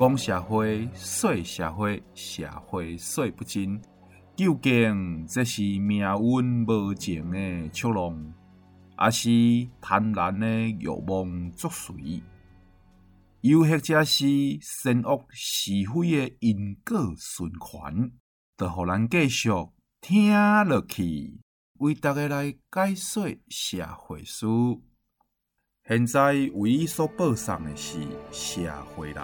讲社会，说社会，社会说不尽，究竟这是命运无情的捉弄，还是贪婪的欲望作祟？又或者是善恶是非的因果循环？就让咱继续听落去，为大家来解说社会史。现在为伊所播送的是社会人。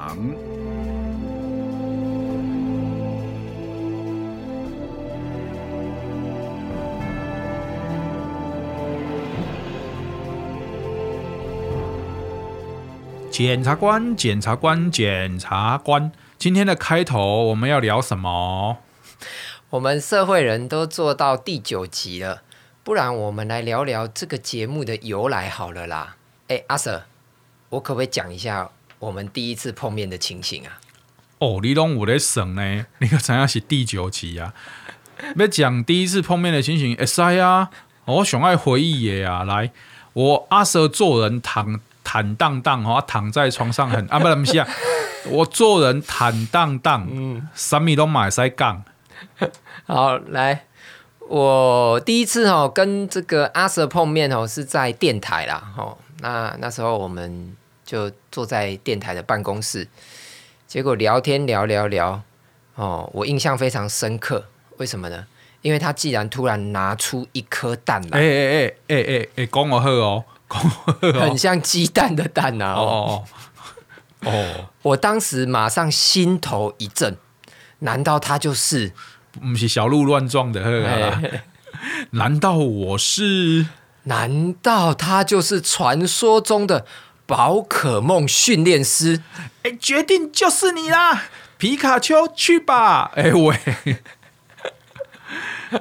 检察官，检察官，检察官。今天的开头我们要聊什么？我们社会人都做到第九集了，不然我们来聊聊这个节目的由来好了啦。哎，阿 Sir，我可不可以讲一下我们第一次碰面的情形啊？哦，你拢有在省呢？你可怎样是第九集啊？要讲第一次碰面的情形，会使啊！我上爱回忆的啊，来，我阿 Sir 做人坦坦荡荡哈，躺在床上很啊，不，不是啊，我做人坦荡荡，嗯，什么都买塞杠。好，来。我第一次哦跟这个阿 Sir 碰面哦是在电台啦，哦，那那时候我们就坐在电台的办公室，结果聊天聊聊聊，哦，我印象非常深刻，为什么呢？因为他既然突然拿出一颗蛋来，哎哎哎哎哎哎，讲我喝哦，讲我喝哦，很像鸡蛋的蛋啊，哦哦哦，我当时马上心头一震，难道他就是？不是小鹿乱撞的，嘿难道我是？难道他就是传说中的宝可梦训练师？哎，决定就是你啦，皮卡丘，去吧！哎喂，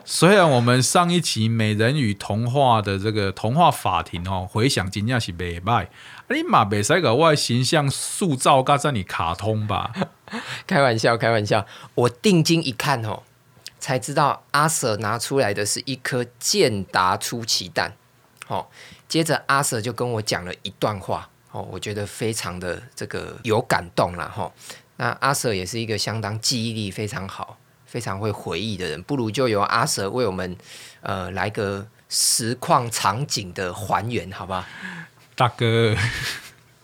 虽然我们上一期《美人鱼童话》的这个童话法庭哦，回想真正是袂歹，你嘛袂使个我的形象塑造噶在你卡通吧？开玩笑，开玩笑，我定睛一看哦。才知道阿 Sir 拿出来的是一颗健达出奇蛋，哦，接着阿 Sir 就跟我讲了一段话，哦，我觉得非常的这个有感动了哈。那阿 Sir 也是一个相当记忆力非常好、非常会回忆的人，不如就由阿 Sir 为我们呃来个实况场景的还原，好吧？大哥，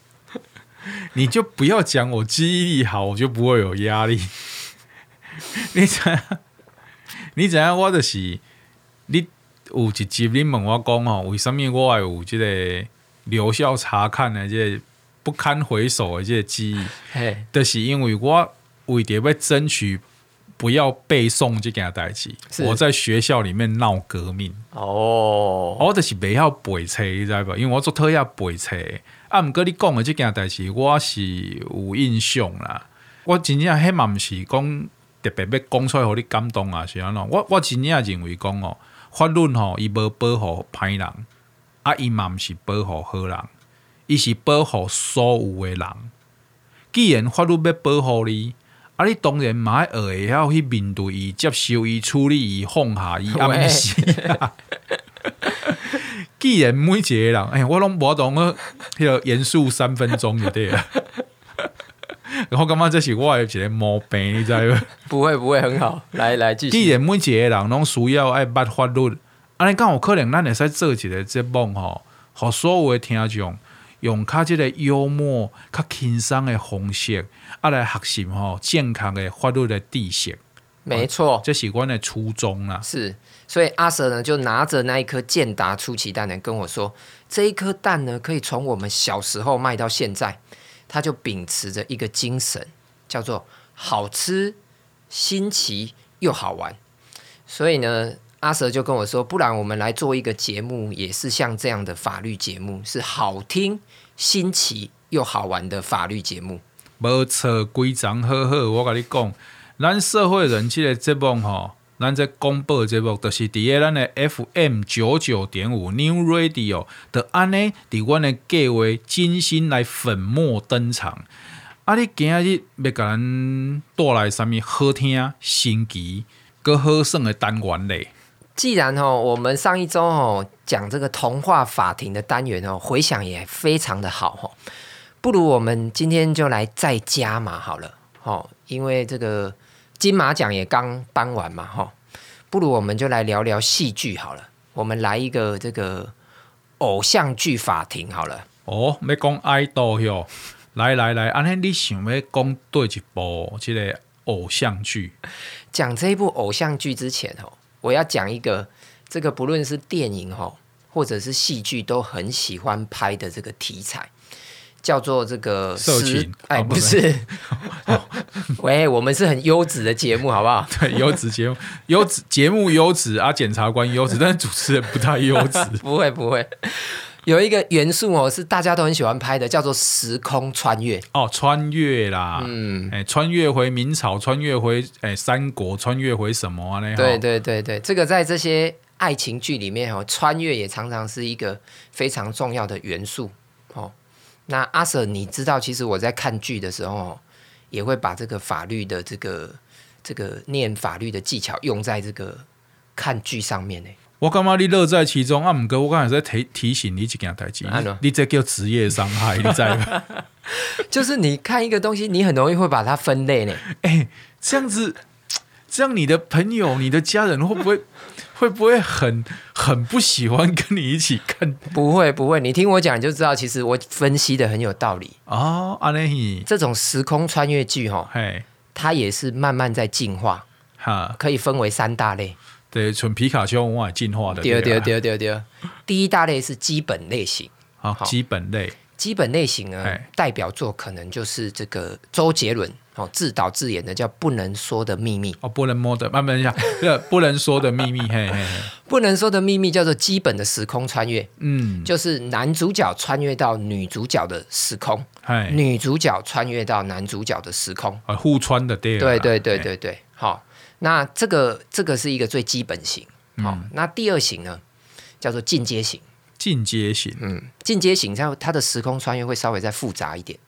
你就不要讲我记忆力好，我就不会有压力。你讲。你知影我就是你有一集你问我讲吼，为什物我会有即个留校查看的即个不堪回首的即个记忆？嘿，就是因为我为着要争取不要背诵即件代志，我在学校里面闹革命。哦，我就是袂晓背册，你知不？因为我做讨厌背册。啊，毋过你讲的即件代志，我是有印象啦。我真正迄嘛毋是讲。特别要讲出来，互你感动啊！是安怎？我我真正认为讲哦，法律吼，伊无保护歹人，啊，伊嘛毋是保护好人，伊是保护所有诶人。既然法律要保护你，啊，你当然嘛爱会晓去面对伊、接受伊、处理伊、放下伊。啊，毋是啊！既然每一个人，哎、欸，我拢无懂个迄个严肃三分钟就对了。然后感觉这是我的一个毛病，你知道吗？不会不会很好，来来继续。既然每一个人拢需要爱捌法律，安尼刚有可能咱会使做一个节目吼，互所有的听众用较这个幽默、较轻松的方式，啊来学习吼健康的法律的知识。没错，这是我的初衷啦。是，所以阿 Sir 呢就拿着那一颗健达出奇蛋呢跟我说，这一颗蛋呢可以从我们小时候卖到现在。他就秉持着一个精神，叫做好吃、新奇又好玩。所以呢，阿 Sir 就跟我说：“不然我们来做一个节目，也是像这样的法律节目，是好听、新奇又好玩的法律节目。”没错，规章好好。我跟你讲，咱社会人气的节目哈。咱这广播节目就是伫个咱的 FM 九九点五 New Radio 的安尼，伫阮的计划精心来粉墨登场。啊，你今日要甲咱带来什么好听、新奇、搁好耍的单元嘞？既然哦，我们上一周哦讲这个童话法庭的单元哦，回响也非常的好哦，不如我们今天就来再加码好了。哦，因为这个金马奖也刚颁完嘛，哈、哦，不如我们就来聊聊戏剧好了。我们来一个这个偶像剧法庭好了。哦，要讲爱豆哟，来来来，安尼你想要讲对一部这个偶像剧？讲这一部偶像剧之前哦，我要讲一个这个不论是电影哦，或者是戏剧都很喜欢拍的这个题材。叫做这个社群，哎，哦、不是，喂，我们是很优质的节目，好不好？对，优质节目，优质节目优质啊，检察官优质，但是主持人不太优质。不会不会，有一个元素哦，是大家都很喜欢拍的，叫做时空穿越。哦，穿越啦，嗯，哎，穿越回明朝，穿越回哎三国，穿越回什么啊？那对对对对，这个在这些爱情剧里面哦，穿越也常常是一个非常重要的元素哦。那阿 Sir，你知道，其实我在看剧的时候，也会把这个法律的这个这个念法律的技巧用在这个看剧上面呢。我感觉你乐在其中啊，唔过我刚才在提提醒你一件代志，你这叫职业伤害，你知吗？就是你看一个东西，你很容易会把它分类呢。哎、欸，这样子，这样你的朋友、你的家人会不会？会不会很很不喜欢跟你一起看？不会不会，你听我讲你就知道，其实我分析的很有道理哦。阿内，这种时空穿越剧哈，嘿，它也是慢慢在进化，哈，可以分为三大类。对，从皮卡丘往外进化的。对对对对对，第一大类是基本类型，好，基本类。基本类型呢，代表作可能就是这个周杰伦哦自导自演的叫《不能说的秘密》哦，不能摸的，慢慢一下，这不能说的秘密，嘿嘿嘿，不能说的秘密叫做基本的时空穿越，嗯，就是男主角穿越到女主角的时空，女主角穿越到男主角的时空，啊，互穿的对，对对对对对，好，那这个这个是一个最基本型，好，那第二型呢叫做进阶型。进阶型，嗯，进阶型，它它的时空穿越会稍微再复杂一点。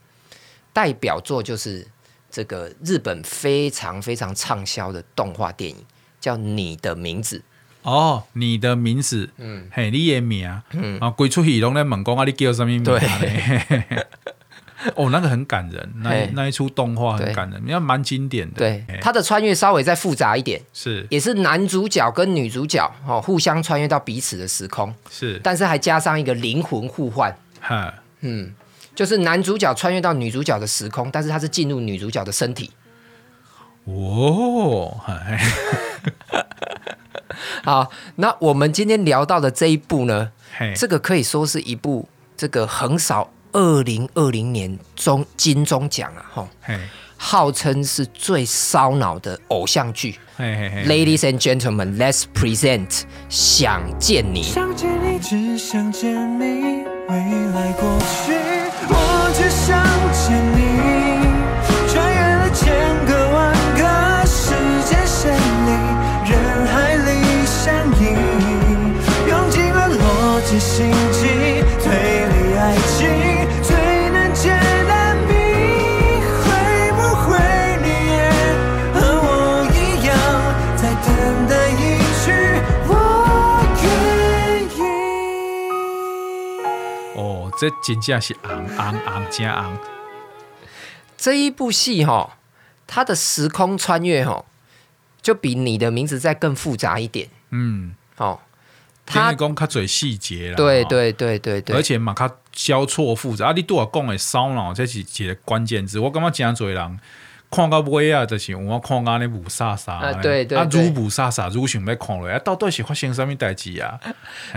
代表作就是这个日本非常非常畅销的动画电影，叫《你的名字》。哦，你的名字，嗯，嘿，你的名，嗯，啊，鬼出戏拢在猛讲啊，你叫什么名？对。哦，那个很感人，那那一出动画很感人，你看蛮经典的。对，他的穿越稍微再复杂一点，是。也是男主角跟女主角哦互相穿越到彼此的时空，是，但是还加上一个灵魂互换，哈，嗯，就是男主角穿越到女主角的时空，但是他是进入女主角的身体。哦，好，那我们今天聊到的这一部呢，这个可以说是一部这个横扫。二零二零年中金钟奖啊，吼，号称是最烧脑的偶像剧。Ladies and gentlemen, let's present《想见你》。想见你，只想见你，未来过去，我只想见这真正是昂昂昂加昂！这一部戏哈，它的时空穿越哈，就比你的名字再更复杂一点。嗯，哦，它讲较最细节啦。对对对对对，而且嘛，较交错复杂。啊，你对我讲的骚脑，这是一个关键字。我感觉真多人。看到尾啊，就是我看到那雾煞煞，啊对对，啊如雾煞煞，如想要看落，啊到底是发生什么代志啊？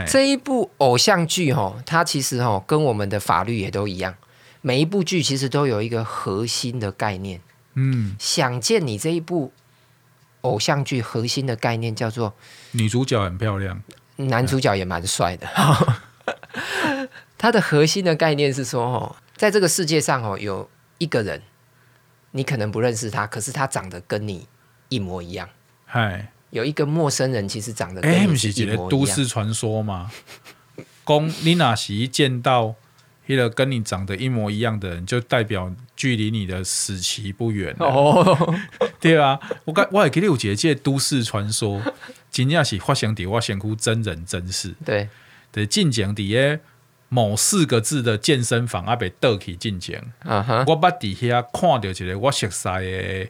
这一部偶像剧哦，它其实哦跟我们的法律也都一样，每一部剧其实都有一个核心的概念。嗯，想见你这一部偶像剧核心的概念叫做女主角很漂亮，男主角也蛮帅的。它的核心的概念是说哦，在这个世界上哦有一个人。你可能不认识他，可是他长得跟你一模一样。嗨，有一个陌生人，其实长得跟你一模一样。欸、是一个都市传说吗？公，你哪时一见到一个跟你长得一模一样的人，就代表距离你的死期不远。哦，对啊，我刚我还给你有几个都市传说，真正是发生在我身躯真人真事。对，对，进讲底下某四个字的健身房啊被倒去进前，uh huh. 我捌伫遐看到一个我熟悉的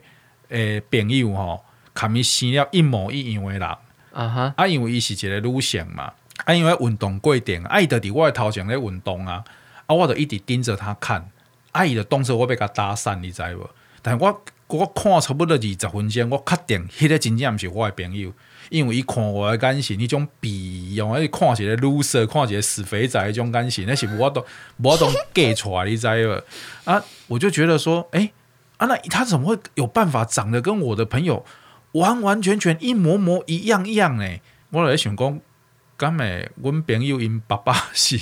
诶朋友吼，甲伊生了一模一样的人，啊哈、uh，huh. 啊因为伊是一个女性嘛，啊因为运动过程，啊伊就伫我头前咧运动啊，啊我就一直盯着他看，啊伊就当作我要甲搭讪，你知无？但我我看差不多二十分钟，我确定迄个真正毋是我的朋友。因为伊看我的眼神，迄种鄙用，而且看一个 loser，看一个死肥仔，迄种眼神，那是无法度无法度假出来，你知无？啊，我就觉得说，诶、欸，啊，那他怎么会有办法长得跟我的朋友完完全全一模模一样一样呢？我就在想讲，敢诶，阮朋友因爸爸是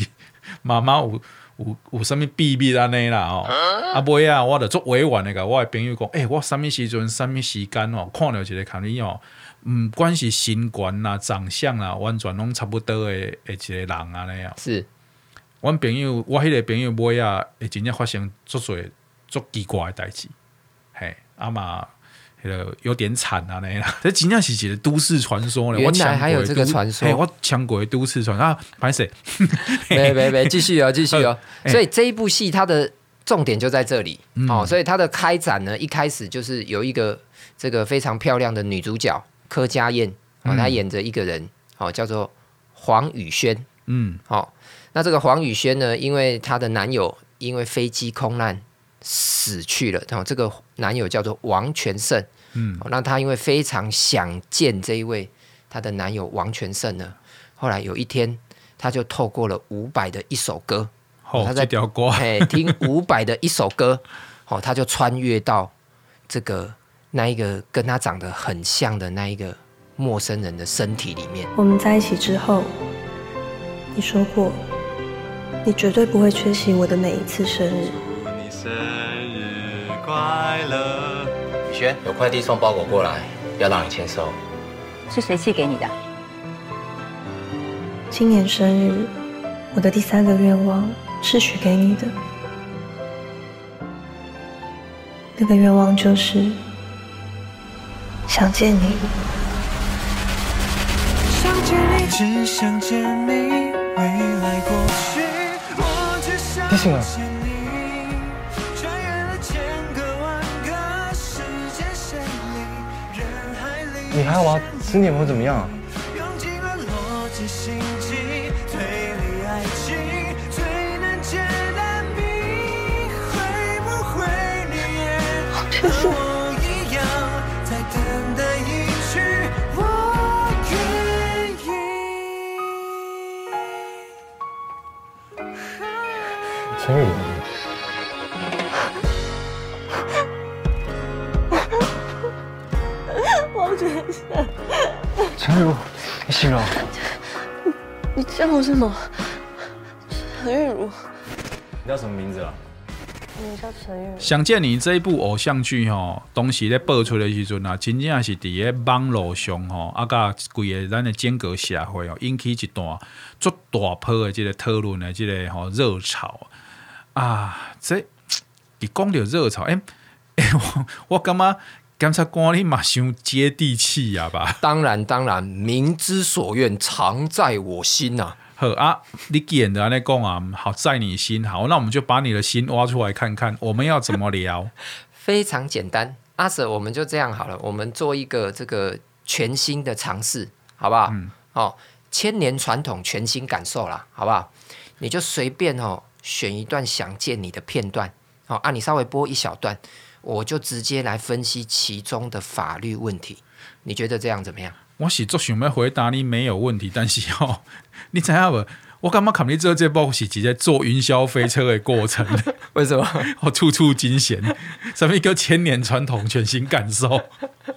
妈妈有有有啥物秘密安尼啦？哦，啊，尾啊，我著做委婉诶甲我的朋友讲，诶、欸，我啥物时阵、啥物时间哦，看到一个卡尼哦。毋管是身高啊、长相啊，完全拢差不多诶，诶一个人啊，那样。是，阮朋友，我迄个朋友尾啊，会真正发生足侪足奇怪诶代志，嘿，阿妈，有点惨啊，那样。这真正是一个都市传说呢。原来还有这个传说，嘿，我听过都市传啊，歹势。没没没，继续哦，继续哦。所以这一部戏它的重点就在这里、嗯、哦，所以它的开展呢，一开始就是有一个这个非常漂亮的女主角。柯佳燕，哦，她演着一个人，哦，叫做黄宇轩，嗯，好，那这个黄宇轩呢，因为她的男友因为飞机空难死去了，然后这个男友叫做王全胜，嗯，那她因为非常想见这一位她的男友王全胜呢，后来有一天，她就透过了伍佰的一首歌，哦，她在吊歌，哎，听伍佰的一首歌，哦，她就穿越到这个。那一个跟他长得很像的那一个陌生人的身体里面。我们在一起之后，你说过，你绝对不会缺席我的每一次生日。祝你生日快乐！宇轩，有快递送包裹过来，要让你签收。是谁寄给你的？今年生日，我的第三个愿望是许给你的。那个愿望就是。想见你，想见你，只想见你，未来过去，我只想见你。穿越了千个万个时间线里，人海里，你还好吗？身体有没有怎么样？用陈如，你醒了？你叫我什么？陈玉茹。你叫什么名字啊？你叫陈玉。想见你这一部偶像剧吼，当时咧播出的时阵啊，真正是伫个网络上吼，啊，甲规个咱的间隔社会哦，引起一段足大波的这个讨论的这个吼热潮。啊，这你讲到热潮，哎、欸 欸，我我感觉检察官你嘛想接地气呀吧？当然当然，民之所愿，常在我心呐、啊。好啊，你既然安尼讲啊，好在你心好，那我们就把你的心挖出来看看，我们要怎么聊？非常简单，阿 Sir，我们就这样好了，我们做一个这个全新的尝试，好不好？嗯。哦，千年传统，全新感受啦，好不好？你就随便哦。选一段想见你的片段，好啊，你稍微播一小段，我就直接来分析其中的法律问题。你觉得这样怎么样？我是做想要回答你没有问题，但是哦，你知道不？我感觉看你做这部是直接坐云霄飞车的过程。为什么？我处处惊险，什么一个千年传统，全新感受。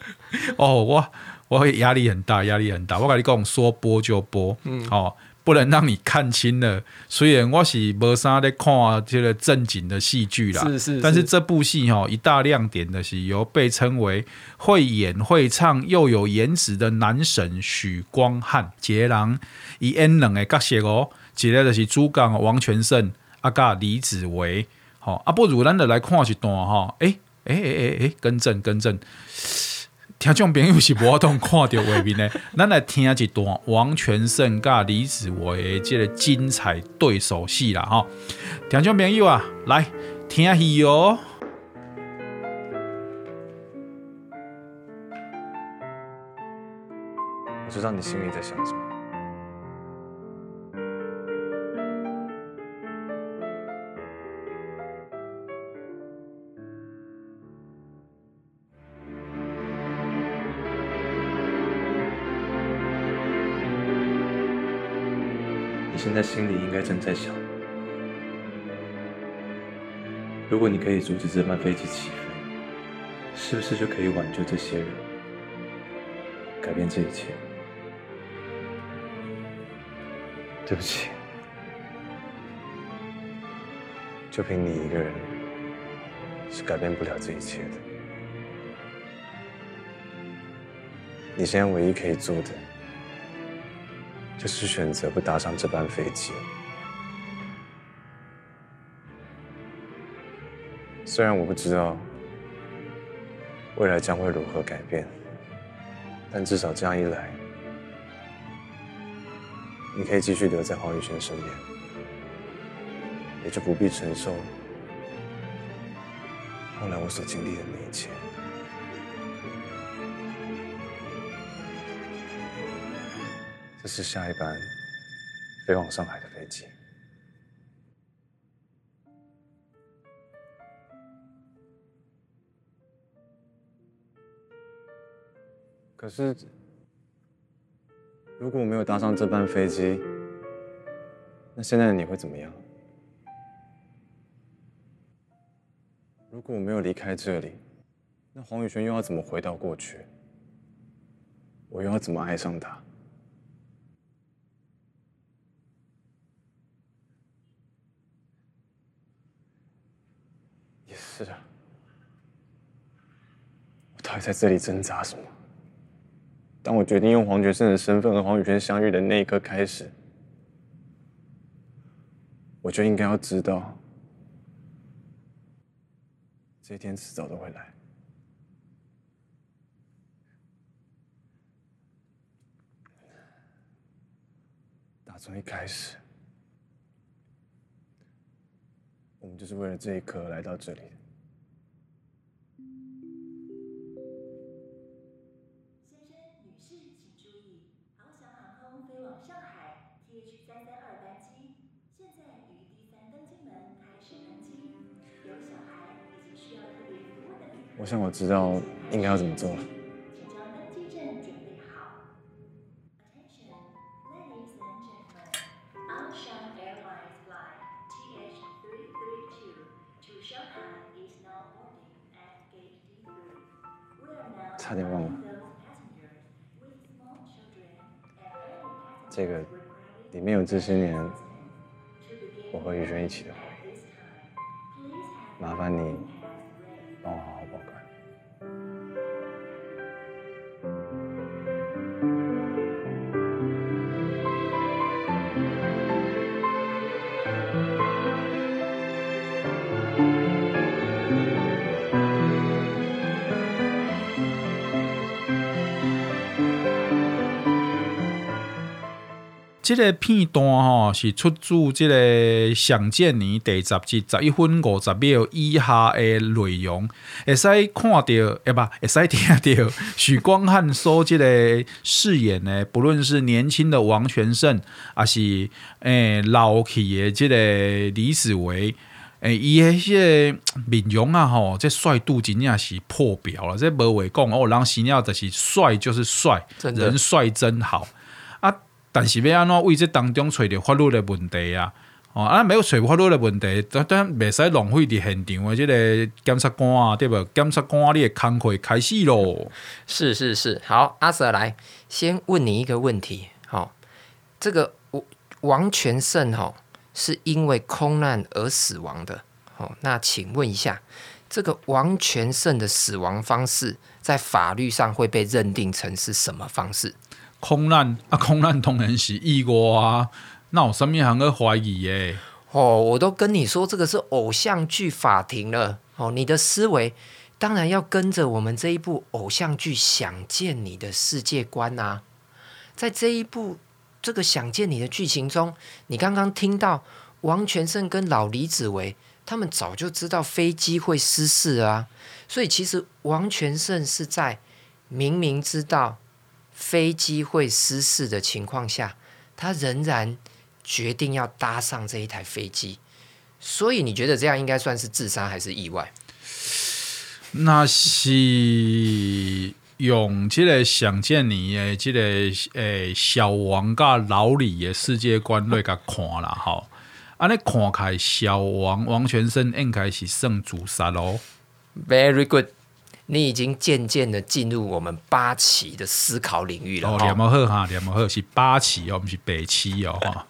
哦，我我会压力很大，压力很大。我跟你讲，说播就播，嗯，哦。不能让你看清了。虽然我是没啥在看这个正经的戏剧啦，是是是，但是这部戏哈一大亮点的是由被称为会演会唱又有颜值的男神许光汉杰郎以 N 两个角色哦，一个就是主角王全胜阿加李子维，好啊，不如咱就来看一段哈，诶诶诶诶，更正更正，听众朋友是无法通看到画面的，咱来听一段王全胜甲李子维的这个精彩对手戏啦哈！听众朋友啊，来听戏哦。我知道你心里在想什么。在心里应该正在想：如果你可以阻止这班飞机起飞，是不是就可以挽救这些人，改变这一切？对不起，就凭你一个人是改变不了这一切的。你现在唯一可以做的，就是选择不搭上这班飞机。虽然我不知道未来将会如何改变，但至少这样一来，你可以继续留在黄宇轩身边，也就不必承受后来我所经历的那一切。是下一班飞往上海的飞机。可是，如果我没有搭上这班飞机，那现在的你会怎么样？如果我没有离开这里，那黄宇轩又要怎么回到过去？我又要怎么爱上他？是啊，我到底在这里挣扎什么？当我决定用黄觉胜的身份和黄宇轩相遇的那一刻开始，我就应该要知道，这一天迟早都会来。打从一开始，我们就是为了这一刻来到这里。我想我知道应该要怎么做了。差点忘了，这个里面有这些年我和宇轩一起的回忆，麻烦你这个片段吼是出自这个《想见你》第十集十一分五十秒以下的内容，会使看到，哎不，会使听到许光汉所这个饰演的，不论是年轻的王全胜，还是诶、欸、老去的这个李子维，诶，伊迄些面容啊，吼，这帅度真正是破表了。这无话讲哦，人生了就是帅就是帅，人帅真好。但是要安怎为这当中找到法律的问题啊？哦，啊，没有找法律的问题，当然袂使浪费伫现场的这个检察官啊，对不？检察官你的工会开始喽。是是是，好，阿 Sir 来先问你一个问题，好、哦，这个王王全胜吼、哦、是因为空难而死亡的，好、哦，那请问一下，这个王全胜的死亡方式在法律上会被认定成是什么方式？空难啊，空难当然是意外啊，那我身边还个怀疑耶？哦，我都跟你说这个是偶像剧法庭了。哦，你的思维当然要跟着我们这一部偶像剧《想见你》的世界观啊。在这一部这个《想见你》的剧情中，你刚刚听到王全胜跟老李子维他们早就知道飞机会失事啊，所以其实王全胜是在明明知道飞机会失事的情况下，他仍然决定要搭上这一台飞机。所以你觉得这样应该算是自杀还是意外？那是用这个想见你的这个诶、欸、小王跟老李的世界观来甲看啦，吼，安尼看开小王王全胜应该是算自杀咯。Very good，你已经渐渐的进入我们八旗的思考领域了。哦，两毛赫哈，两毛赫是八旗哦，不是北旗哦，哈，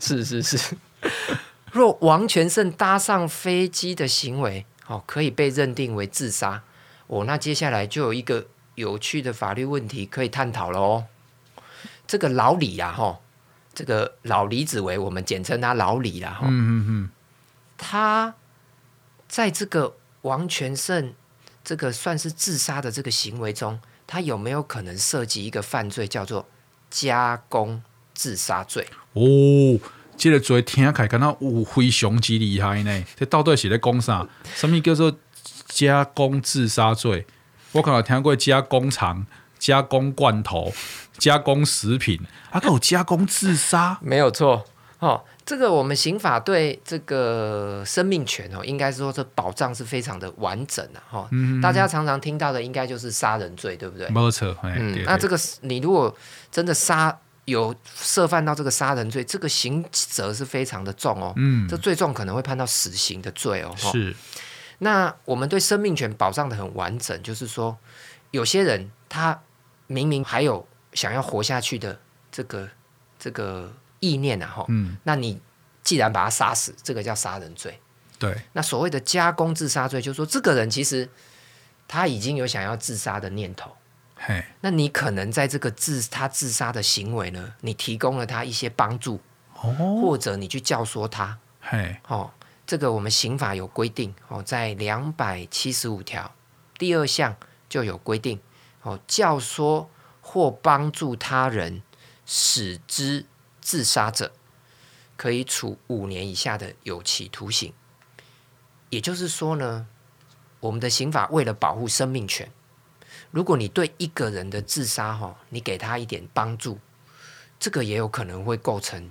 是是是。若王全胜搭上飞机的行为，哦，可以被认定为自杀，哦，那接下来就有一个有趣的法律问题可以探讨了哦。这个老李呀，哈，这个老李子维，我们简称他老李啦，哈，嗯嗯嗯，他在这个王全胜这个算是自杀的这个行为中，他有没有可能涉及一个犯罪，叫做加工自杀罪？哦。这个罪听起来敢若有非常之厉害呢？这到底是在讲啥？什么叫做加工自杀罪？我可能听过加工厂、加工罐头、加工食品，还、啊、有加工自杀？没有错哦。这个我们刑法对这个生命权哦，应该说这保障是非常的完整的哈。嗯，大家常常听到的应该就是杀人罪，对不对？没错。嗯，对对，那这个你如果真的杀。有涉犯到这个杀人罪，这个刑责是非常的重哦。嗯，这最重可能会判到死刑的罪哦。是。那我们对生命权保障的很完整，就是说，有些人他明明还有想要活下去的这个这个意念啊，哈。嗯。那你既然把他杀死，这个叫杀人罪。对。那所谓的加工自杀罪，就是说这个人其实他已经有想要自杀的念头。那你可能在这个自他自杀的行为呢，你提供了他一些帮助，oh. 或者你去教唆他，Hey. 哦，这个我们刑法有规定哦，在两百七十五条第二项就有规定哦，教唆或帮助他人使之自杀者，可以处五年以下的有期徒刑。也就是说呢，我们的刑法为了保护生命权。如果你对一个人的自杀哈，你给他一点帮助，这个也有可能会构成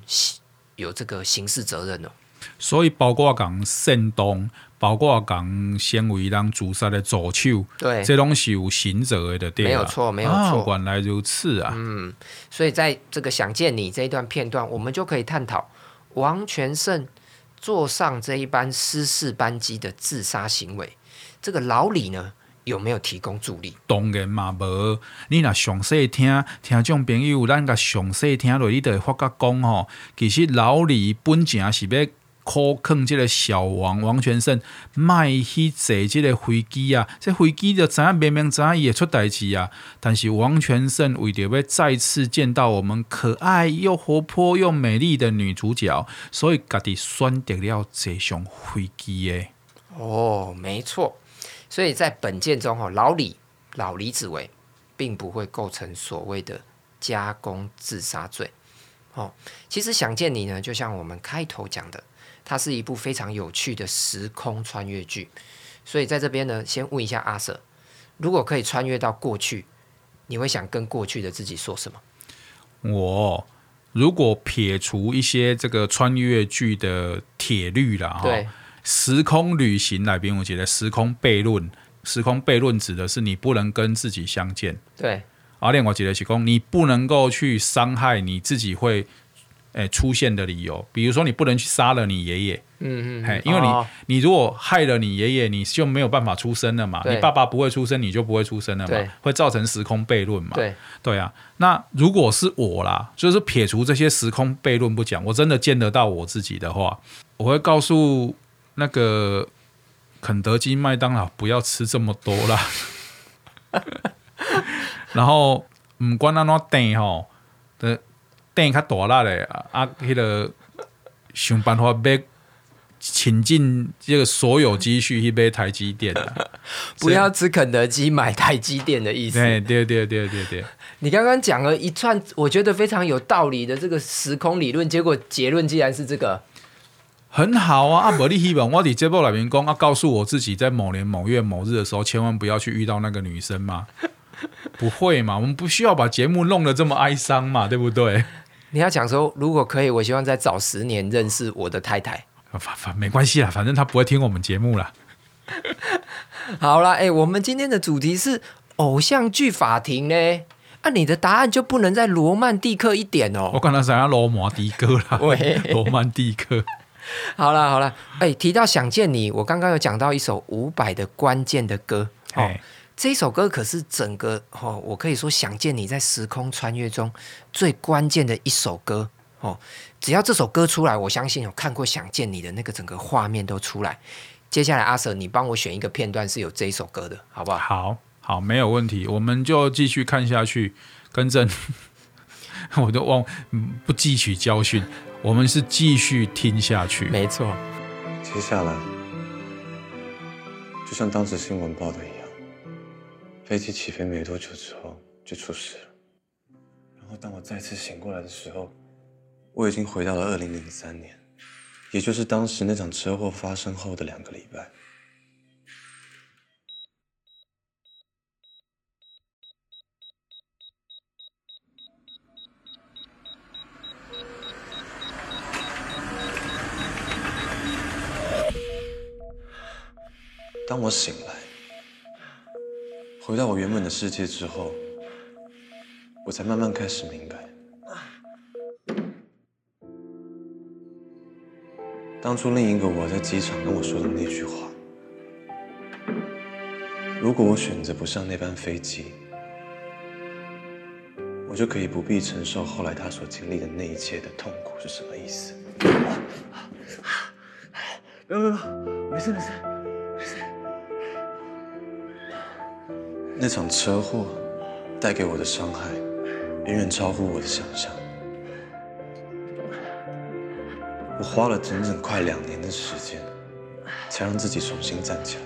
有这个刑事责任哦。所以包括讲煽动，包括讲先为人自杀的助手，对，这东西有行者的，对，没有错，没有错，原来如此啊。嗯，所以在这个想见你这一段片段，我们就可以探讨王全胜坐上这一班失事班机的自杀行为，这个老李呢？有没有提供助力？当然嘛，无。你若详细听听众朋友，咱个详细听落，你就会发觉讲吼，其实老李本正是要考劝这个小王王全胜，卖去坐这个飞机啊。这飞机就知影明明知影伊会出代志啊。但是王全胜为着要再次见到我们可爱又活泼又美丽的女主角，所以家己选择了坐上飞机诶。哦，没错。所以在本件中，哦，老李老李子维并不会构成所谓的加工自杀罪。哦，其实想见你呢，就像我们开头讲的，它是一部非常有趣的时空穿越剧。所以在这边呢，先问一下阿 Sir，如果可以穿越到过去，你会想跟过去的自己说什么？我如果撇除一些这个穿越剧的铁律了，哈。时空旅行来宾，我觉得时空悖论，时空悖论指的是你不能跟自己相见。对，而另我觉得是讲，你不能够去伤害你自己会诶、欸、出现的理由，比如说你不能去杀了你爷爷。嗯嗯，嘿，因为你、哦、你如果害了你爷爷，你就没有办法出生了嘛。你爸爸不会出生，你就不会出生了嘛，会造成时空悖论嘛。对对啊，那如果是我啦，就是撇除这些时空悖论不讲，我真的见得到我自己的话，我会告诉。那个肯德基、麦当劳不要吃这么多啦。然后唔管那怎订吼，的订较大啦嘞啊，迄个想办法买倾尽这个所有积蓄去买台积电的，不要吃肯德基买台积电的意思。对对对对对对。你刚刚讲了一串我觉得非常有道理的这个时空理论，结果结论竟然是这个，很好啊！啊，无你希望我伫节目里面讲啊，告诉我自己在某年某月某日的时候，千万不要去遇到那个女生吗？不会嘛？我们不需要把节目弄得这么哀伤嘛，对不对？你要讲说，如果可以，我希望再早十年认识我的太太。反反没关系啦，反正他不会听我们节目啦。好啦，哎、欸，我们今天的主题是偶像剧法庭呢。啊，你的答案就不能再罗曼蒂克一点哦。我可能想要罗马蒂克啦，喂，罗曼蒂克。好了好了，哎、欸，提到想见你，我刚刚有讲到一首伍佰的关键的歌哦。这首歌可是整个哦，我可以说想见你在时空穿越中最关键的一首歌哦。只要这首歌出来，我相信有看过想见你的那个整个画面都出来。接下来阿 Sir，你帮我选一个片段是有这一首歌的，好不好？好。好，没有问题，我们就继续看下去。更正，我都忘不汲取教训，我们是继续听下去。没错，接下来就像当时新闻报的一样，飞机起飞没多久之后就出事了。然后当我再次醒过来的时候，我已经回到了二零零三年，也就是当时那场车祸发生后的两个礼拜。当我醒来，回到我原本的世界之后，我才慢慢开始明白，当初另一个我在机场跟我说的那句话：如果我选择不上那班飞机，我就可以不必承受后来他所经历的那一切的痛苦，是什么意思？不不不，没事没事。那场车祸带给我的伤害，远远超乎我的想象。我花了整整快两年的时间，才让自己重新站起来。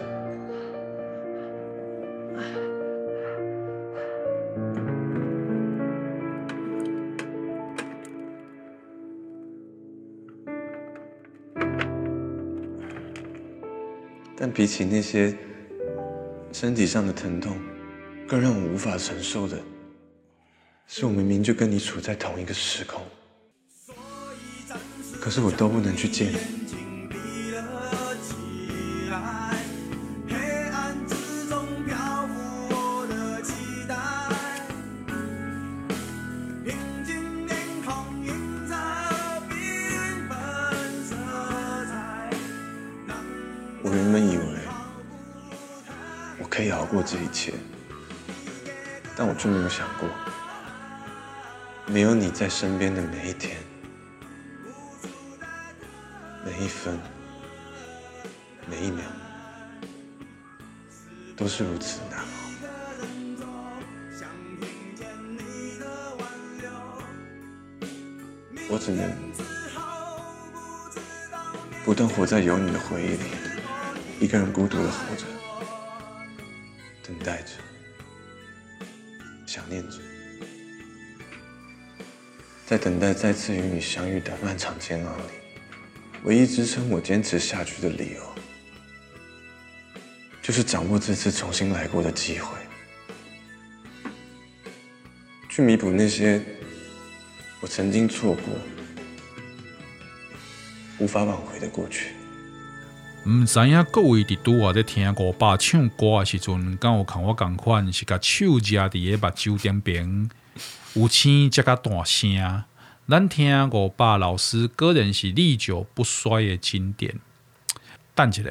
但比起那些身体上的疼痛，更让我无法承受的，是我明明就跟你处在同一个时空，可是我都不能去见你。我原本以为我可以熬过这一切。但我却没有想过，没有你在身边的每一天，每一分，每一秒，都是如此难。我只能不断活在有你的回忆里，一个人孤独的活着，等待再次与你相遇的漫长煎熬里，唯一支撑我坚持下去的理由，就是掌握这次重新来过的机会，去弥补那些我曾经错过、无法挽回的过去。唔知影各位伫拄啊，在听我爸唱歌的时阵，敢有看我共款是甲手夹伫个目睭顶边，有青才甲大声。咱听五百老师个人是历久不衰的经典。等一下，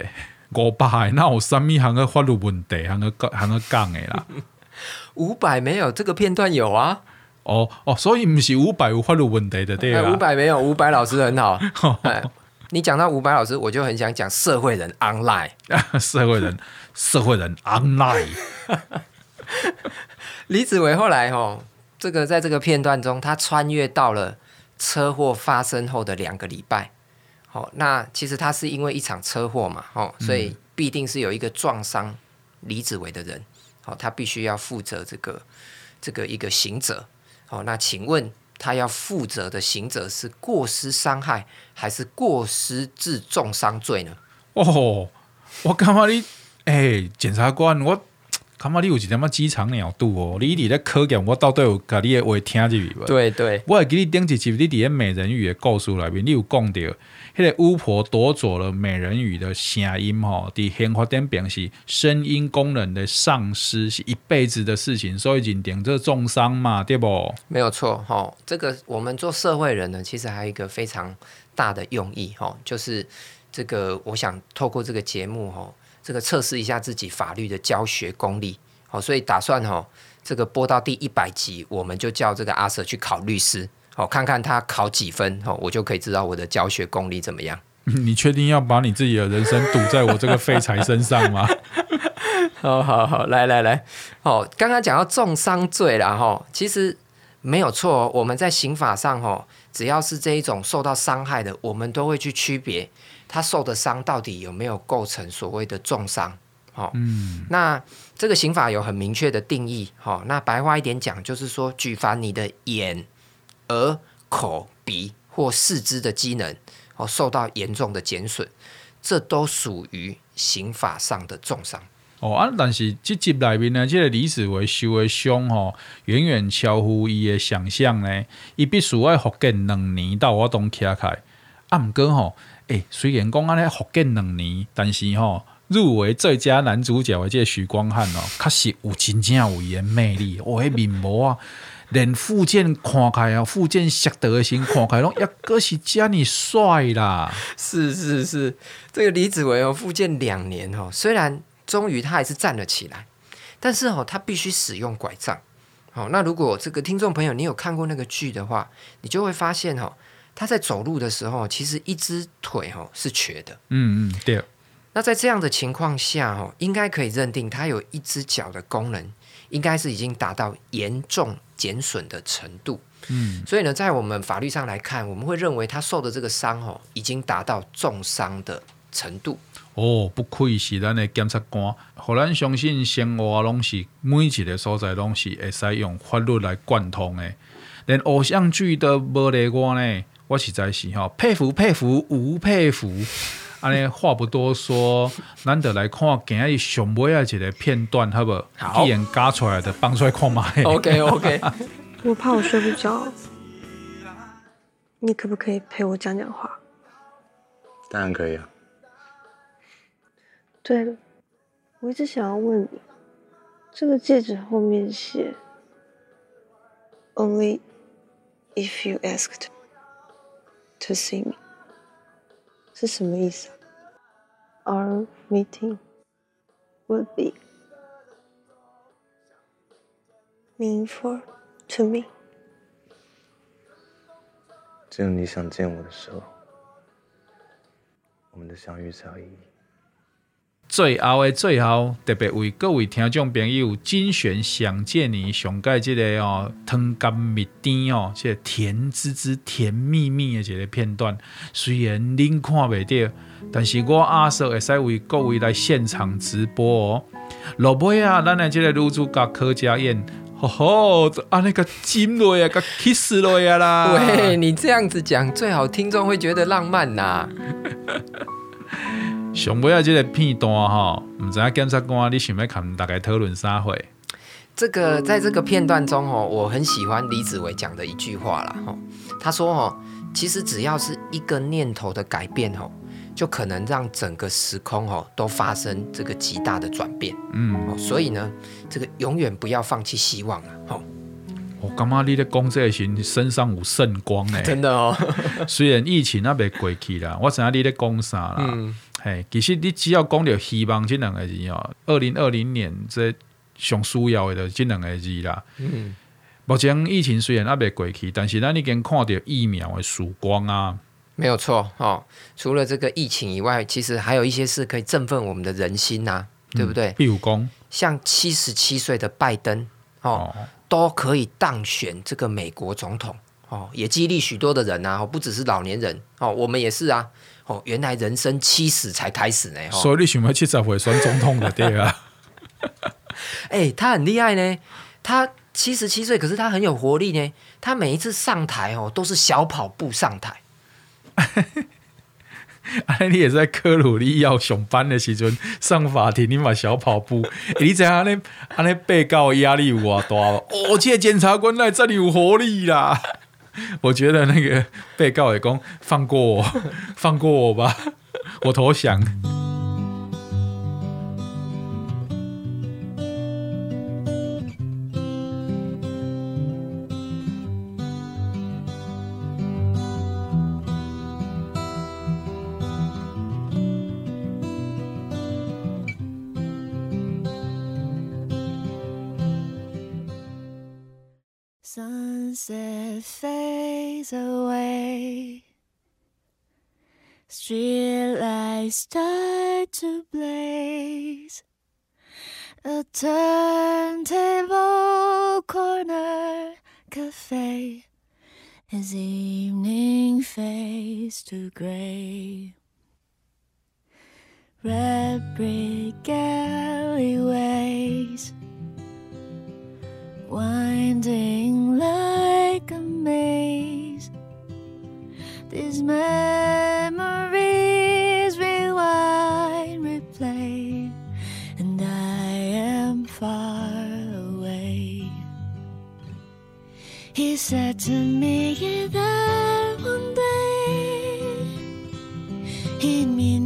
伍佰那有啥物行个法律问题，行个行个讲的啦？五百没有这个片段有啊？哦哦，所以唔是五百有法律问题的对啦？伍佰没有，五百老师很好。你讲到五百老师，我就很想讲社会人 online，社会人，社会人 online。李子维后来哦，这个在这个片段中，他穿越到了车祸发生后的两个礼拜，好，那其实他是因为一场车祸嘛，哦，所以必定是有一个撞伤李子维的人，好，他必须要负责这个这个一个刑责。好，那请问他要负责的刑责是过失伤害还是过失致重伤罪呢？哦，我感觉你，哎、欸，检察官我。他妈，你有一点仔机场鸟度哦！你伫咧考验我到底有甲你的话听入去无？对对，我会记你顶一集，你伫咧美人鱼的故事内面，你有讲到，迄个巫婆夺走了美人鱼的声音吼，伫宪法顶边是声音功能的丧失是一辈子的事情，所以认定这重伤嘛，对不？没有错吼，这个我们做社会人呢，其实还有一个非常大的用意吼，就是这个我想透过这个节目吼。这个测试一下自己法律的教学功力，好，所以打算哈，这个播到第一百集，我们就叫这个阿 Sir 去考律师，好，看看他考几分，好，我就可以知道我的教学功力怎么样。你确定要把你自己的人生赌在我这个废柴身上吗？好好好，来来来，哦，刚刚讲到重伤罪了哈，其实没有错，我们在刑法上哈，只要是这一种受到伤害的，我们都会去区别。他受的伤到底有没有构成所谓的重伤？好，嗯，那这个刑法有很明确的定义。好，那白话一点讲，就是说，举凡你的眼、耳、口、鼻或四肢的机能，哦，受到严重的减损，这都属于刑法上的重伤。哦啊，但是这集里面呢，这个李子维受的伤哦，远远超乎伊的想象呢。伊必须要福建两年到我当起开，啊，毋过吼。诶、欸，虽然讲安尼复健两年，但是吼、入围最佳男主角的这个许光汉哦、确实有真正有伊的魅力。哦，迄面膜啊，连复健看开啊，复健习得的心看开拢 抑阁是遮尔帅啦。是是是，这个李子维哦，复健两年哦，虽然终于他还是站了起来，但是哦，他必须使用拐杖。好，那如果这个听众朋友你有看过那个剧的话，你就会发现哦。他在走路的时候，其实一只腿哈是瘸的。嗯嗯，对。那在这样的情况下哈，应该可以认定他有一只脚的功能，应该是已经达到严重减损的程度。嗯，所以呢，在我们法律上来看，我们会认为他受的这个伤哦，已经达到重伤的程度。哦，不愧是咱的检察官，互咱相信生活拢是每一个所在拢是会使用法律来贯通的，连偶像剧都无例外呢。我实在是哈佩服佩服无佩服，安尼话不多说，咱得来看今日上尾啊一个片段，好不好？好，一眼加出来的，放出来看嘛。OK OK。我怕我睡不着，你可不可以陪我讲讲话？当然可以啊。对了，我一直想要问你，这个戒指后面写 “Only if you asked”。To see me 是什么意思？Our meeting would be meaningful to me。只有你想见我的时候，我们的相遇才有意义。 最后的最后，特别为各位听众朋友精选想见你上盖这个哦，汤甘蜜甜哦，这甜滋滋、甜蜜蜜的这个片段。虽然恁看不到，但是我阿叔会使为各位来现场直播哦。落尾啊，咱的这个女主角柯佳燕，吼吼，啊那个亲落呀，个 kiss 落呀啦。喂，你这样子讲，最好听众会觉得浪漫呐、啊。上尾啊，这个片段哈，唔知影检察官你想要看大概讨论啥会？这个在这个片段中哦，我很喜欢李子维讲的一句话啦。哈。他说哦，其实只要是一个念头的改变哦，就可能让整个时空哦都发生这个极大的转变。嗯，所以呢，这个永远不要放弃希望了。哈。我感觉你的讲这时身上有圣光呢。真的哦。虽然疫情还没过去啦，我知影你在讲啥啦。嗯。嘿，其实你只要讲到希望这两个字哦，二零二零年这上需要的这两个字啦。嗯，目前疫情虽然还没过去，但是咱已经看到疫苗的曙光啊。没有错哦，除了这个疫情以外，其实还有一些事可以振奋我们的人心呐、啊，对不对？比如讲，像七十七岁的拜登哦，哦，都可以当选这个美国总统。哦，也激励许多的人啊，不只是老年人哦，我们也是啊。哦，原来人生七十才开始呢。所以你想要七十岁选总统的对啊？哎、欸，他很厉害呢。他七十七岁，可是他很有活力呢。他每一次上台哦，都是小跑步上台。啊，你也在科鲁利要上班的时阵上法庭，你嘛小跑步。你知影那、那被告压力有多大？哦，这检察官来这里有活力啦。我觉得那个被告也讲放过我，放过我吧，我投降。sunset fades away. Streetlights start to blaze. A turntable corner cafe as evening fades to gray. Red brick alleyways winding like a maze. These memories rewind, replay, and I am far away. He said to me that one day he'd mean.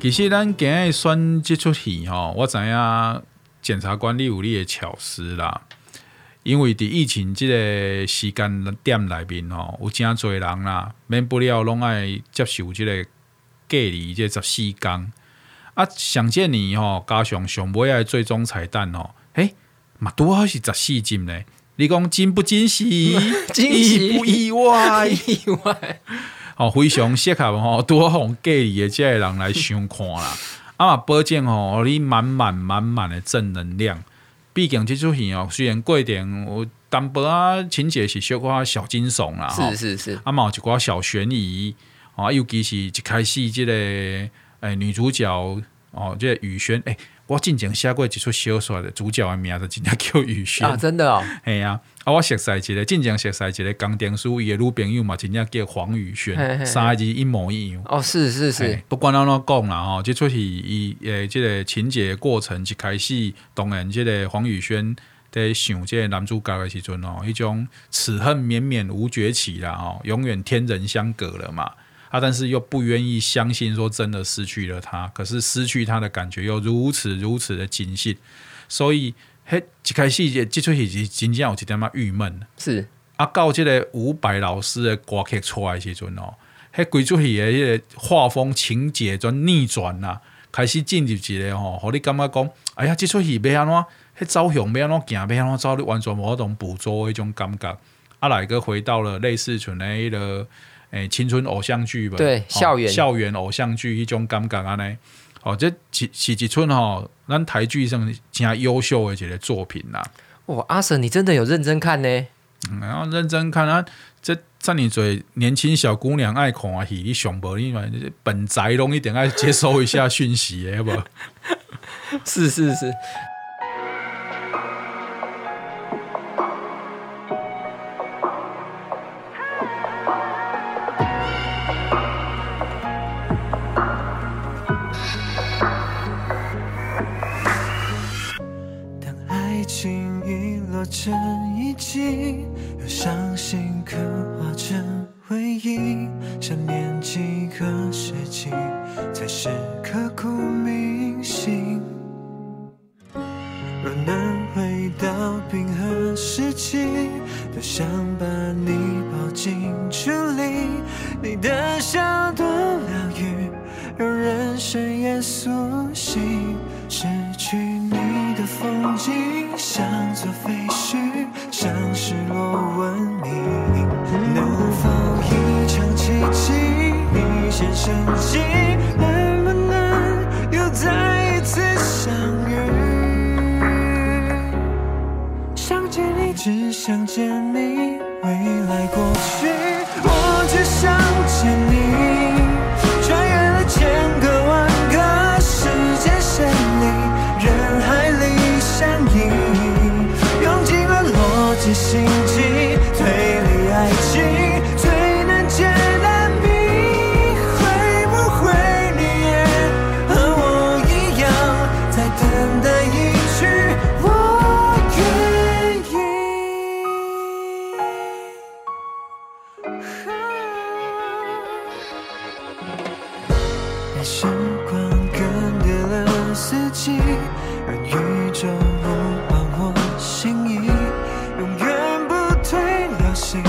其实咱今日选即出戏吼，我知影检察官你有你的巧思啦。因为伫疫情即个时间点内面吼，有真侪人啦，免不了拢爱接受即个隔离即十四天。啊，想见你吼，加上上尾爱最终彩蛋吼，诶，嘛拄好是十四集呢。你讲惊不惊喜？惊喜意不意外？意外。哦，非常适合吼，多红隔离的这个人来相看啦。啊嘛，保证吼，你满满满满的正能量。毕竟这出戏哦，虽然过程有淡薄啊，情节是小可小惊悚啦，是是是。啊嘛，有一寡小悬疑啊，尤其是一开始这个诶、欸、女主角哦，这个雨轩诶。我进前写过一出小说的主角的名字，真正叫雨轩。啊，真的哦，哎呀，啊，我熟悉一个，进前熟悉一个钢电师，伊的女朋友嘛，真正叫黄雨轩，三个字一模一样。哦，是是是，不管安怎讲啦，吼，即出戏伊诶，即个情节过程一开始，当然，即个黄雨轩在想这个男主角的时阵哦，一种此恨绵绵无绝期啦，哦，永远天人相隔了嘛。啊！但是又不愿意相信说真的失去了他，可是失去他的感觉又如此如此的惊心，所以嘿，一开始这出戏是真正有一点嘛郁闷。是啊，到这个伍佰老师的歌曲出来的时阵哦，嘿，规出戏的迄个画风情节转逆转啦，开始进入一个吼，互你感觉讲，哎呀，这出戏要安怎，迄，走向要安怎行，要安怎走，你完全无法度捕捉迄种感觉。啊，来个回到了类似像那个。诶、欸，青春偶像剧吧，对，校园、哦、校园偶像剧一种感觉安尼，哦，这是是一出吼，咱台剧上真优秀的一个作品呐。哦，阿 Sir，你真的有认真看呢？嗯，然后认真看啊，这这你嘴年轻小姑娘爱看啊，戏你上播，你本宅拢一定爱接收一下讯息的，好不？是是是。时光更迭了四季，而宇宙呼唤我心意，永远不退流行，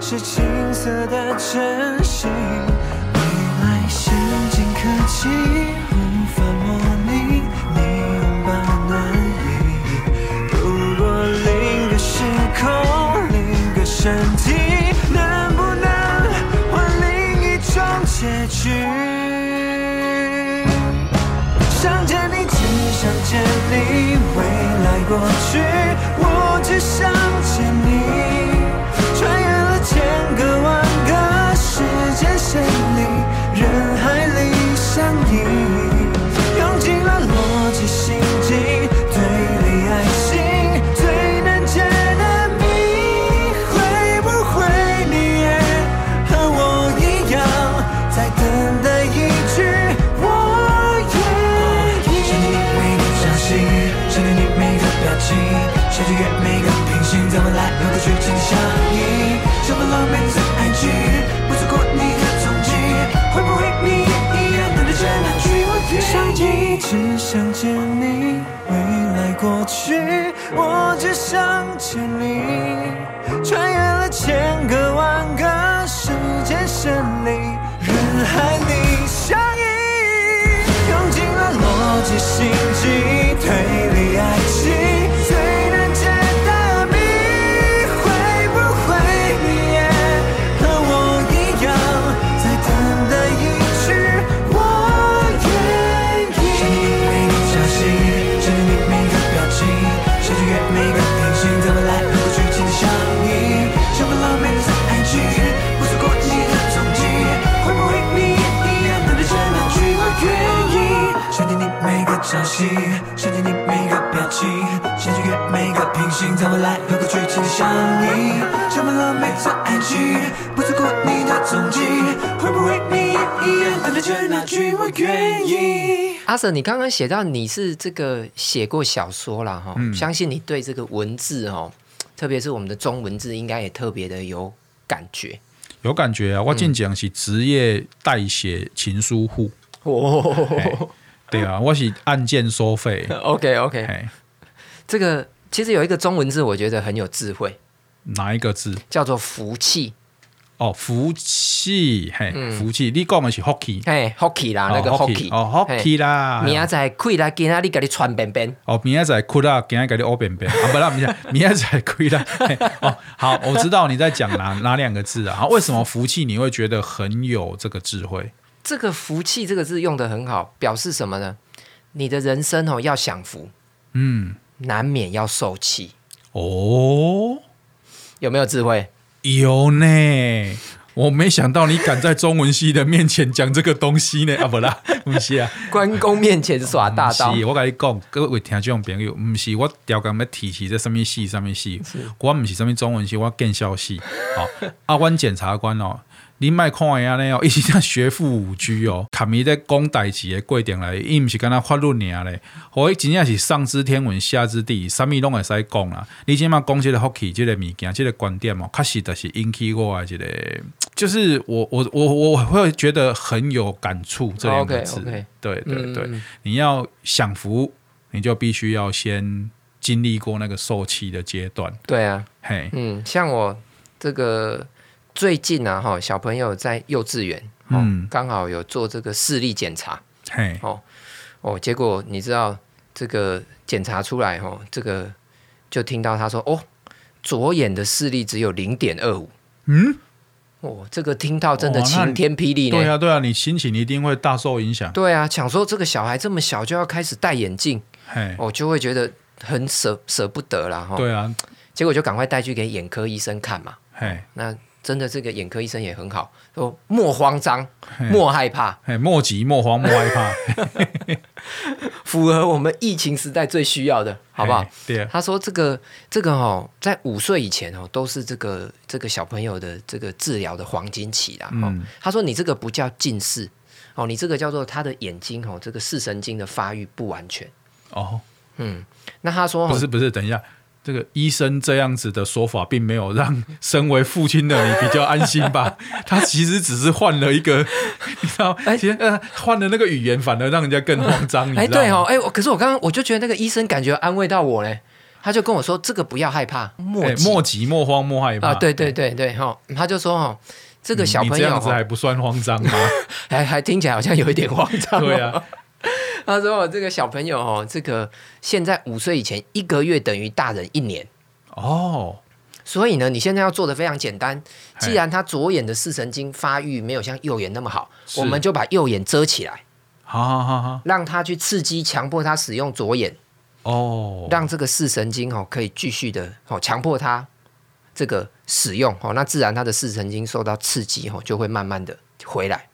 是青涩的真心。未来先进科技见你，未来过去，我只想想见你，未来过去，愿意？阿 Sir，你刚刚写到你是这个写过小说了哈，嗯相信你对这个文字哦，特别是我们的中文字，应该也特别的有感觉。有感觉啊！我进讲是职业代写情书户，哦对啊，我是按件收费。OK OK，嘿，这个其实有一个中文字，我觉得很有智慧，哪一个字？叫做福气。哦，福气，嘿，福气，你讲的是福气，哎，hockey 啦，那个 hockey，哦，hockey 啦，明仔载开啦今仔你给你穿便便。哦，明仔载开啦，今仔给你乌便便，啊，不啦，明仔 明仔载开啦。嘿哦，好，我知道你在讲哪 哪两个字啊？好，为什么福气你会觉得很有这个智慧？这个福气这个字用的很好，表示什么呢？你的人生哦要享福，嗯，难免要受气，哦，有没有智慧？有呢。我没想到你敢在中文系的面前讲这个东西呢！啊，不啦，不是啊，关公面前耍大刀。是，我跟你讲，各位听众朋友，不是我调羹要提起这什么系、什么系，我不是什么中文系，我建校系。好、阿，啊，阮检察官哦。你莫看伊安尼哦，伊是像学富五居哦，含伊在讲代志的过程来，伊毋是干那法律尔咧，互伊真正是上知天文下知地理，啥物拢会使讲啦。你即马讲即个福气，即个物件，即个观点哦，确实著是引起我的一个，就是我我我我会觉得很有感触这两个字。对对对，嗯你要享福，你就必须要先经历过那个受气的阶段。对啊，嘿，嗯，像我这个最近啊，哈，小朋友在幼稚园，嗯，刚好有做这个视力检查，嘿，哦哦，结果你知道这个检查出来，哈，这个就听到他说，哦，左眼的视力只有零点二五，嗯，哦，这个听到真的晴天霹雳呢。对啊，对啊，你心情一定会大受影响。对啊，想说这个小孩这么小就要开始戴眼镜，嘿，我、哦、就会觉得很舍舍不得啦。哈。对啊，结果就赶快带去给眼科医生看嘛。嘿，那真的这个眼科医生也很好，说莫慌张，莫害怕，嘿，莫急莫慌莫害怕，符合我们疫情时代最需要的，好不好嘿？对啊，他说这个这个哦，在五岁以前哦，都是这个这个小朋友的这个治疗的黄金期啦。哦嗯，他说你这个不叫近视哦，你这个叫做他的眼睛哦，这个视神经的发育不完全。哦，嗯，那他说不是不是，等一下。这个医生这样子的说法，并没有让 身为父亲的你比较安心吧？他其实只是换了一个，你知道，哎其实呃，换了那个语言，反而让人家更慌张。哎，对哦，哎，可是我刚刚我就觉得那个医生感觉安慰到我嘞，他就跟我说这个不要害怕，莫哎莫急莫慌莫害怕啊，对对对对哈、哦，他就说哦，这个小朋友、这样子还不算慌张吗？还还听起来好像有一点慌张、哦。对啊。他说：“我这个小朋友哦，这个现在五岁以前一个月等于大人一年哦，所以呢，你现在要做的非常简单。既然他左眼的视神经发育没有像右眼那么好，我们就把右眼遮起来，好好好好，让他去刺激、强迫他使用左眼哦，让这个视神经哦可以继续的哦强迫他这个使用哦，那自然他的视神经受到刺激哦就会慢慢的回来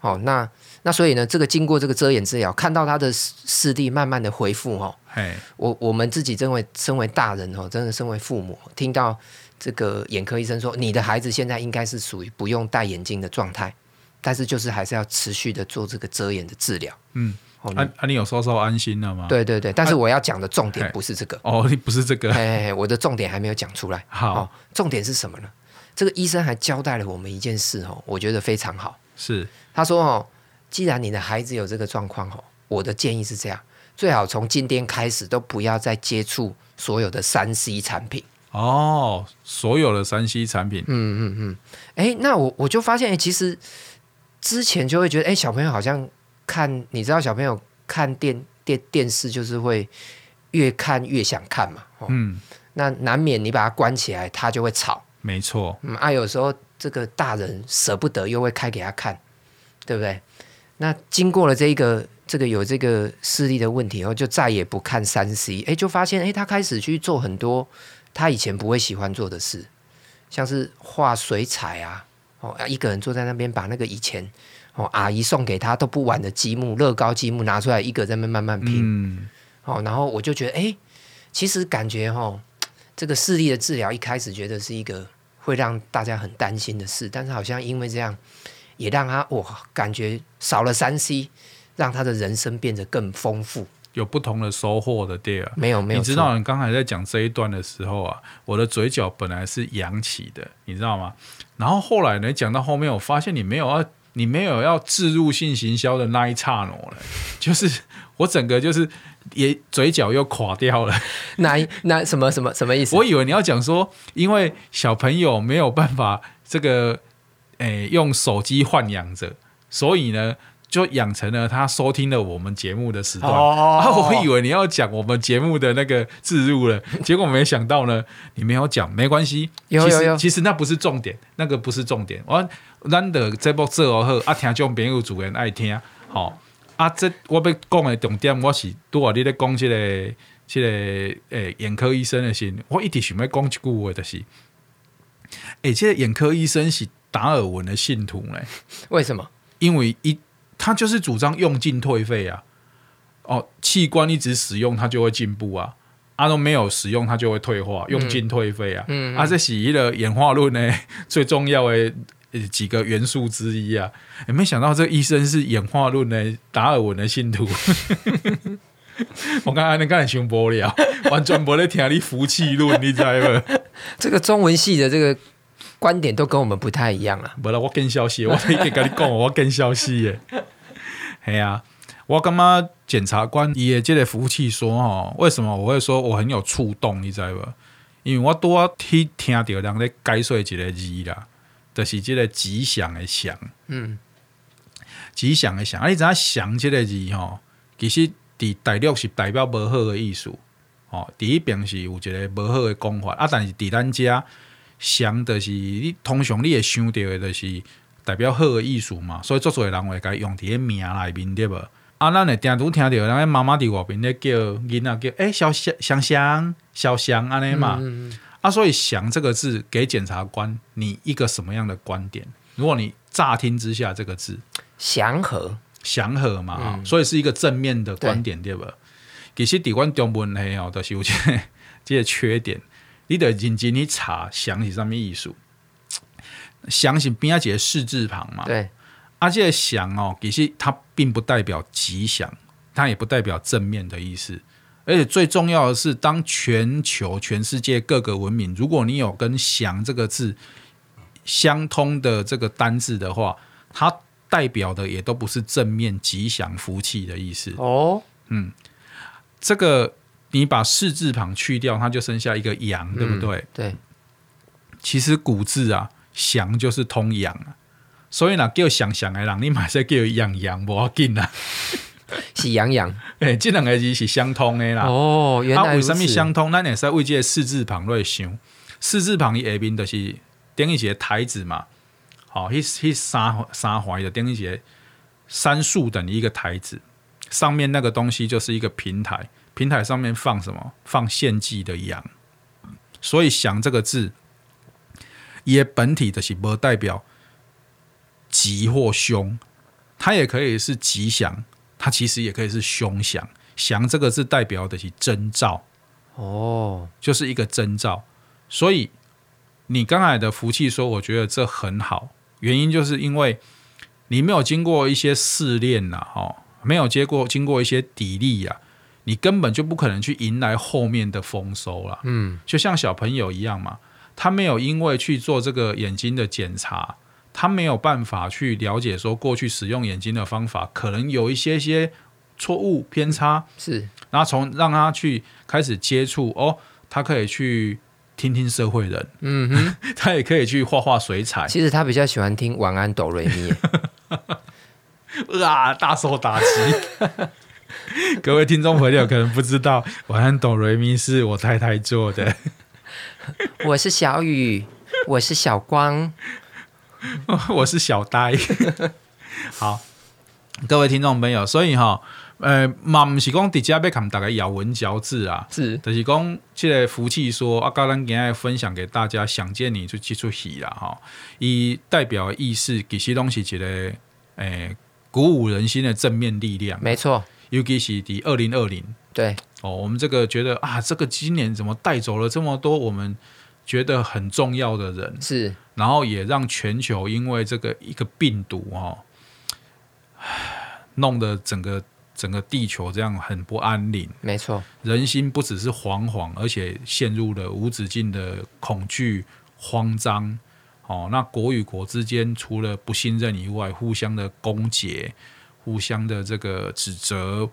哦，那。”那所以呢，这个经过这个遮掩治疗，看到他的视力慢慢的恢复哦。嘿，我我们自己身为身为大人哦，真的身为父母，听到这个眼科医生说，你的孩子现在应该是属于不用戴眼镜的状态，但是就是还是要持续的做这个遮掩的治疗。嗯，哦，啊啊，你有稍稍安心了吗？对对对，但是我要讲的重点不是这个。哦，你不是这个。嘿嘿嘿，我的重点还没有讲出来。好，哦，重点是什么呢？这个医生还交代了我们一件事哦，我觉得非常好。是，他说哦。既然你的孩子有这个状况哦，我的建议是这样：最好从今天开始都不要再接触所有的三 C 产品哦，所有的三 C 产品。嗯嗯嗯。哎，那我我就发现，哎，其实之前就会觉得，哎，小朋友好像看，你知道，小朋友看电电电视就是会越看越想看嘛。嗯。那难免你把它关起来，他就会吵。没错。嗯啊，有时候这个大人舍不得，又会开给他看，对不对？那经过了这个这个有这个视力的问题后，就再也不看三 C，哎，就发现哎，他开始去做很多他以前不会喜欢做的事，像是画水彩啊，哦，一个人坐在那边把那个以前哦阿姨送给他都不玩的积木乐高积木拿出来，一个在那慢慢拼，嗯，哦，然后我就觉得哎，其实感觉哦，这个视力的治疗一开始觉得是一个会让大家很担心的事，但是好像因为这样。也让他哇，感觉少了三 C，让他的人生变得更丰富，有不同的收获的，对啊。没有没有，你知道你刚才在讲这一段的时候啊，我的嘴角本来是扬起的，你知道吗？然后后来呢，讲到后面，我发现你没有要，你没有要置入性行销的那一刹那了，就是我整个就是也嘴角又垮掉了。哪哪什么什么什么意思？我以为你要讲说，因为小朋友没有办法这个。诶，用手机豢养着，所以呢，就养成了他收听了我们节目的时段。哦、啊，我以为你要讲我们节目的那个置入了，结果没想到呢，你没有讲，没关系。有有有，其实，其实那不是重点，那个不是重点。我难得这部做好，啊，听众朋友主人爱听，好、哦、啊，这我要讲的重点，我是拄啊，你咧讲这个这个诶眼科医生的事，我一直想要讲一句话，就是，诶，这个眼科医生是。达尔文的信徒呢？为什么？因为一他就是主张用进退废啊。哦，器官一直使用，它就会进步啊。啊，都没有使用，它就会退化，用进退废啊。嗯，嗯，啊，这是一个演化论呢 最重要的几个元素之一啊。也没想到这个医生是演化论的达尔文的信徒。我刚才那刚才想无聊，完全没在听你福气论，你知道吗？这个中文系的这个。观点都跟我们不太一样啊！不啦，我更消息，我可以跟你讲，我更消息耶。系啊，我感觉检察官也这个服务器说吼，为什么我会说我很有触动？你知道不？因为我多听听到人咧解说一个字啦，就是即个吉祥的祥，嗯，吉祥的祥。啊，你知影祥这个字吼，其实伫大陆是代表无好的意思，哦，第一边是有一个无好的讲法啊，但是伫咱遮祥，就是你通常你会想到的，就是代表好的意思嘛，所以做做人会甲用伫个名内面对无？啊，咱会定拄听到人家妈妈伫外面咧叫囡仔叫诶、欸，小祥祥祥小祥安尼嘛。嗯嗯啊，所以“祥”这个字给检察官你一个什么样的观点？如果你乍听之下这个字“祥和”，祥和嘛，嗯、所以是一个正面的观点，对，对吧？其实，伫阮中文里哦，都是有这个这个缺点。你得认真去查“祥”是什么意思？“祥”是边一个士字旁嘛？对。啊，这个“祥”哦，其实它并不代表吉祥，它也不代表正面的意思。而且最重要的是，当全球、全世界各个文明，如果你有跟“祥”这个字相通的这个单字的话，它代表的也都不是正面、吉祥、福气的意思。哦，嗯，这个你把“士”字旁去掉，它就剩下一个“阳”，对不对？嗯、对。其实古字啊，“祥”就是通“阳”，所以呢，叫“祥祥”的人，你马上叫“阳阳”，不要紧啦。喜羊羊，哎、欸，这两个字是相通的啦。哦，原来如此。啊、为什么相通？咱也是为这个士字旁来想，四字旁的下面就是等于一个台子嘛。好、哦，迄迄三三环的等于一个三竖等于一个台子，上面那个东西就是一个平台，平台上面放什么？放献祭的羊。所以“祥”这个字，也本体的是不代表吉或凶，它也可以是吉祥。它其实也可以是凶祥，祥这个字代表的是征兆，哦，就是一个征兆。所以你刚才的福气说，我觉得这很好，原因就是因为你没有经过一些试炼呐，哦，没有经过经过一些砥砺呀，你根本就不可能去迎来后面的丰收了。嗯，就像小朋友一样嘛，他没有因为去做这个眼睛的检查。他没有办法去了解说过去使用眼睛的方法可能有一些些错误偏差，是，然后从让他去开始接触哦，他可以去听听社会人，嗯哼，他也可以去画画水彩。其实他比较喜欢听晚安哆瑞咪，啊，大受打击。各位听众朋友可能不知道，晚安董瑞咪是我太太做的。我是小雨，我是小光。我是小呆，好，各位听众朋友，所以哈，呃，嘛不是讲直接要看大家咬文嚼字啊，是，就是讲这个福气说啊，刚刚今天分享给大家，想见你就记住喜了哈，以代表意思，其实东西觉得，诶，鼓舞人心的正面力量，没错，尤其是第二零二零，对，哦，我们这个觉得啊，这个今年怎么带走了这么多我们觉得很重要的人，是。然后也让全球因为这个一个病毒哦，弄得整个整个地球这样很不安宁。没错，人心不只是惶惶，而且陷入了无止境的恐惧、慌张。哦，那国与国之间除了不信任以外，互相的攻訐、互相的这个指责，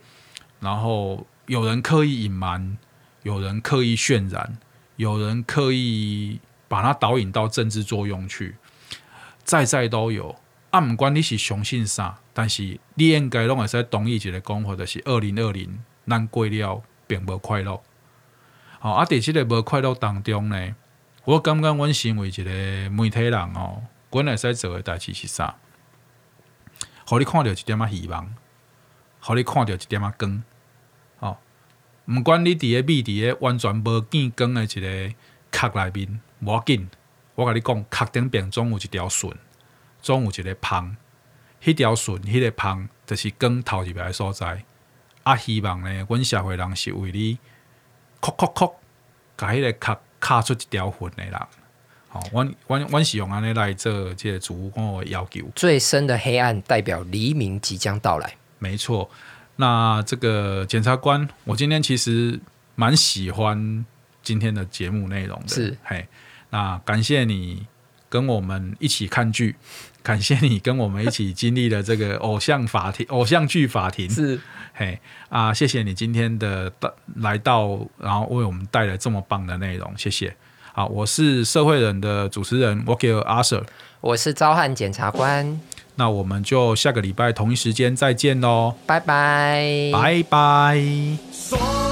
然后有人刻意隐瞒，有人刻意渲染，有人刻意。把它导引到政治作用去，在在都有。啊，不管你是相信啥，但是你应该拢会使同意一个讲法，就是二零二零咱过了并无快乐。好，啊，在这个无快乐当中呢，我感觉阮身为一个媒体人哦，阮会使做的代志是啥？互你看到一点仔希望，互你看到一点仔光。哦，毋管你伫个秘伫个完全无见光的一个壳内面。无要紧，我甲你讲，壳顶边总有一条笋，总有一个芳。迄条笋，迄个芳，就是光透入来所在。啊，希望呢，阮社会人是为你，哭哭哭，甲迄个壳敲出一条痕诶人。好，阮阮阮是用安尼来做这个主公的要求。最深的黑暗代表黎明即将到来。没错，那这个检察官，我今天其实蛮喜欢今天的节目内容的。是，嘿。那感谢你跟我们一起看剧，感谢你跟我们一起经历了这个偶像法庭、偶像剧法庭。是，嘿啊，谢谢你今天的到来到，然后为我们带来这么棒的内容，谢谢。好，我是社会人的主持人，我叫 Arthur，我是召唤检察官。那我们就下个礼拜同一时间再见喽，拜拜，拜拜。